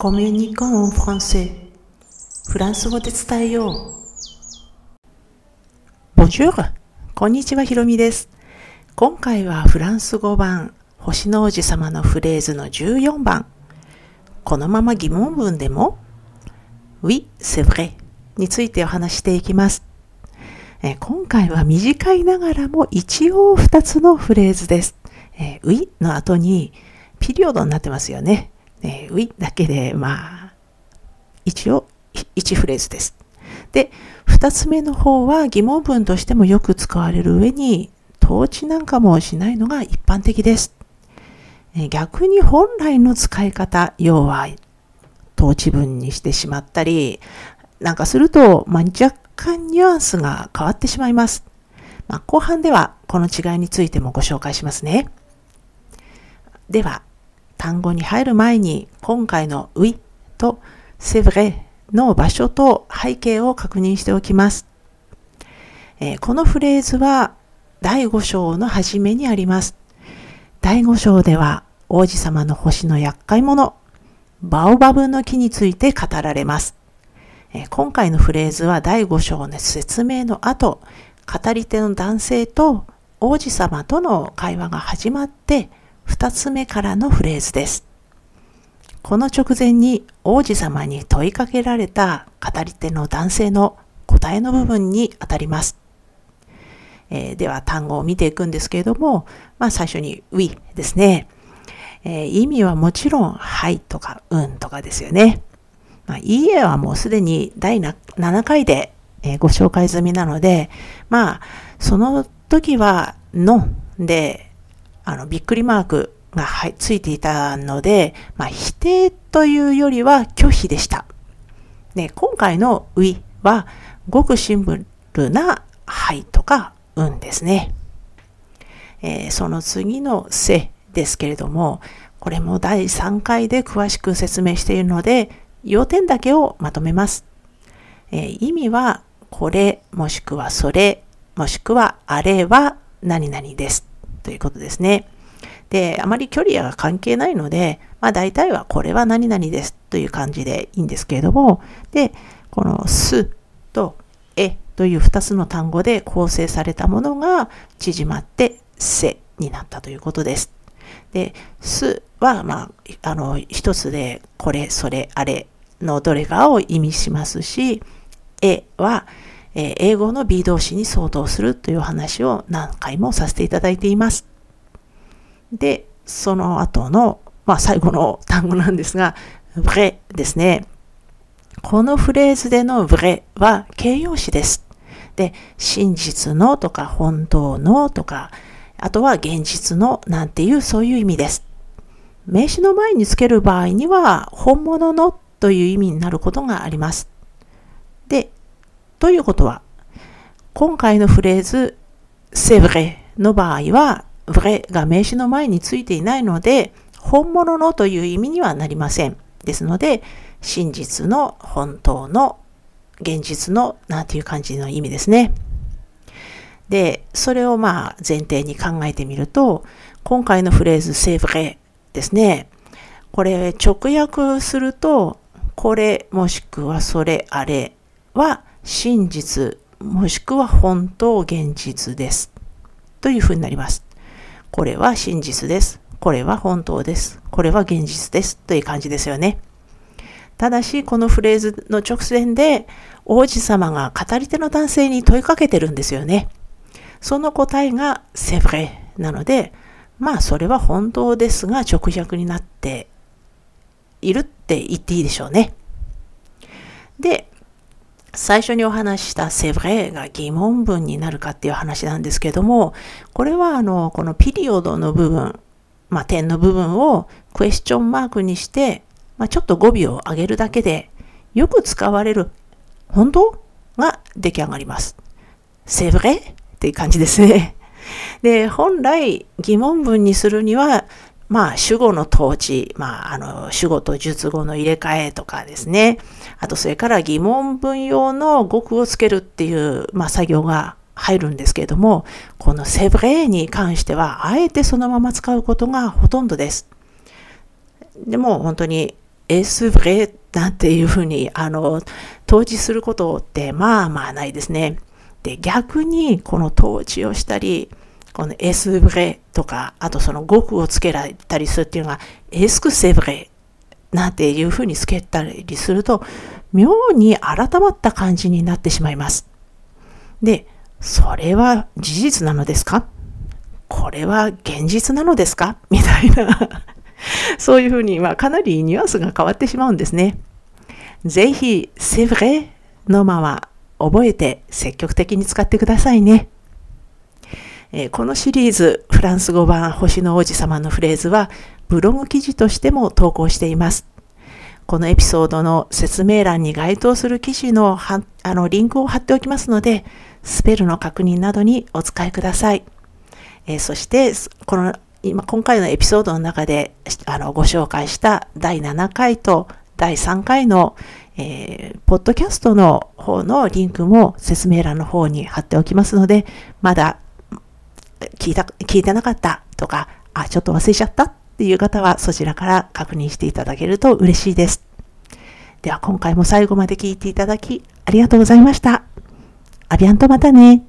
コミュニコンフランセフランス語で伝えよう。Bonjour! こんにちは、ひろみです。今回はフランス語版、星の王子様のフレーズの14番。このまま疑問文でも ?Oui, c'est vrai についてお話していきます。え今回は短いながらも一応2つのフレーズです。え、Oui の後にピリオドになってますよね。えー、ウィだけで、まあ、一応、1フレーズです。で、二つ目の方は疑問文としてもよく使われる上に、統治なんかもしないのが一般的です。逆に本来の使い方、要は、統治文にしてしまったり、なんかすると、まあ、若干ニュアンスが変わってしまいます。まあ、後半ではこの違いについてもご紹介しますね。では、単語に入る前に今回の oui と c'est vrai の場所と背景を確認しておきます。えー、このフレーズは第5章の初めにあります。第5章では王子様の星の厄介者、バオバブの木について語られます。えー、今回のフレーズは第5章の説明の後、語り手の男性と王子様との会話が始まって二つ目からのフレーズです。この直前に王子様に問いかけられた語り手の男性の答えの部分にあたります。えー、では単語を見ていくんですけれども、まあ最初に we ですね。えー、意味はもちろんはいとかうんとかですよね。まあ、いいえはもうすでに第7回で、えー、ご紹介済みなので、まあその時はのであの、びっくりマークが、はい、ついていたので、まあ、否定というよりは拒否でした。で、今回の we は、ごくシンプルなはいとかうんですね。えー、その次のせですけれども、これも第3回で詳しく説明しているので、要点だけをまとめます。えー、意味は、これ、もしくはそれ、もしくはあれは何々です。ということですね。で、あまり距離が関係ないので、まあ大体はこれは何々ですという感じでいいんですけれども、で、このすとえという2つの単語で構成されたものが縮まってせになったということです。で、すは、まあ、あの、一つでこれ、それ、あれのどれかを意味しますし、えは、え英語の B 動詞に相当するという話を何回もさせていただいています。で、その後の、まあ、最後の単語なんですが、ブレですね。このフレーズでのブレは形容詞です。で、真実のとか本当のとか、あとは現実のなんていうそういう意味です。名詞の前につける場合には本物のという意味になることがあります。で、ということは、今回のフレーズ、c'est vrai の場合は、vrai が名詞の前についていないので、本物のという意味にはなりません。ですので、真実の、本当の、現実の、なんていう感じの意味ですね。で、それをまあ前提に考えてみると、今回のフレーズ、c'est vrai ですね。これ直訳すると、これもしくはそれあれは真実もしくは本当現実です。というふうになります。これは真実です。これは本当です。これは現実です。という感じですよね。ただし、このフレーズの直前で、王子様が語り手の男性に問いかけてるんですよね。その答えがセブレなので、まあそれは本当ですが直訳になっているって言っていいでしょうね。で、最初にお話ししたセブレが疑問文になるかっていう話なんですけども、これはあの、このピリオドの部分、まあ、点の部分をクエスチョンマークにして、まあ、ちょっと語尾を上げるだけで、よく使われる、本当が出来上がります。セブレっていう感じですね。で、本来疑問文にするには、まあ、主語の統治、まあ、あの、主語と述語の入れ替えとかですね。あと、それから疑問文用の語句をつけるっていう、まあ、作業が入るんですけれども、このセブレーに関しては、あえてそのまま使うことがほとんどです。でも、本当に、エスブレーなんていうふうに、あの、統治することってまあまあないですね。で、逆にこの統治をしたり、このエスブレとか、あとその語句をつけられたりするっていうのが、エスクセブレなんていうふうにつけたりすると、妙に改まった感じになってしまいます。で、それは事実なのですか？これは現実なのですか？みたいな そういうふうに、まあ、かなりニュアンスが変わってしまうんですね。ぜひ、セブレのまま覚えて積極的に使ってくださいね。え、このシリーズ、フランス語版星の王子様のフレーズは、ブログ記事としても投稿しています。このエピソードの説明欄に該当する記事のあのリンクを貼っておきますので、スペルの確認などにお使いください。えー、そして、この今今回のエピソードの中であのご紹介した第7回と第3回の、えー、ポッドキャストの方のリンクも説明欄の方に貼っておきますので、まだ聞いた、聞いてなかったとか、あ、ちょっと忘れちゃったっていう方はそちらから確認していただけると嬉しいです。では今回も最後まで聞いていただきありがとうございました。アビアンとまたね。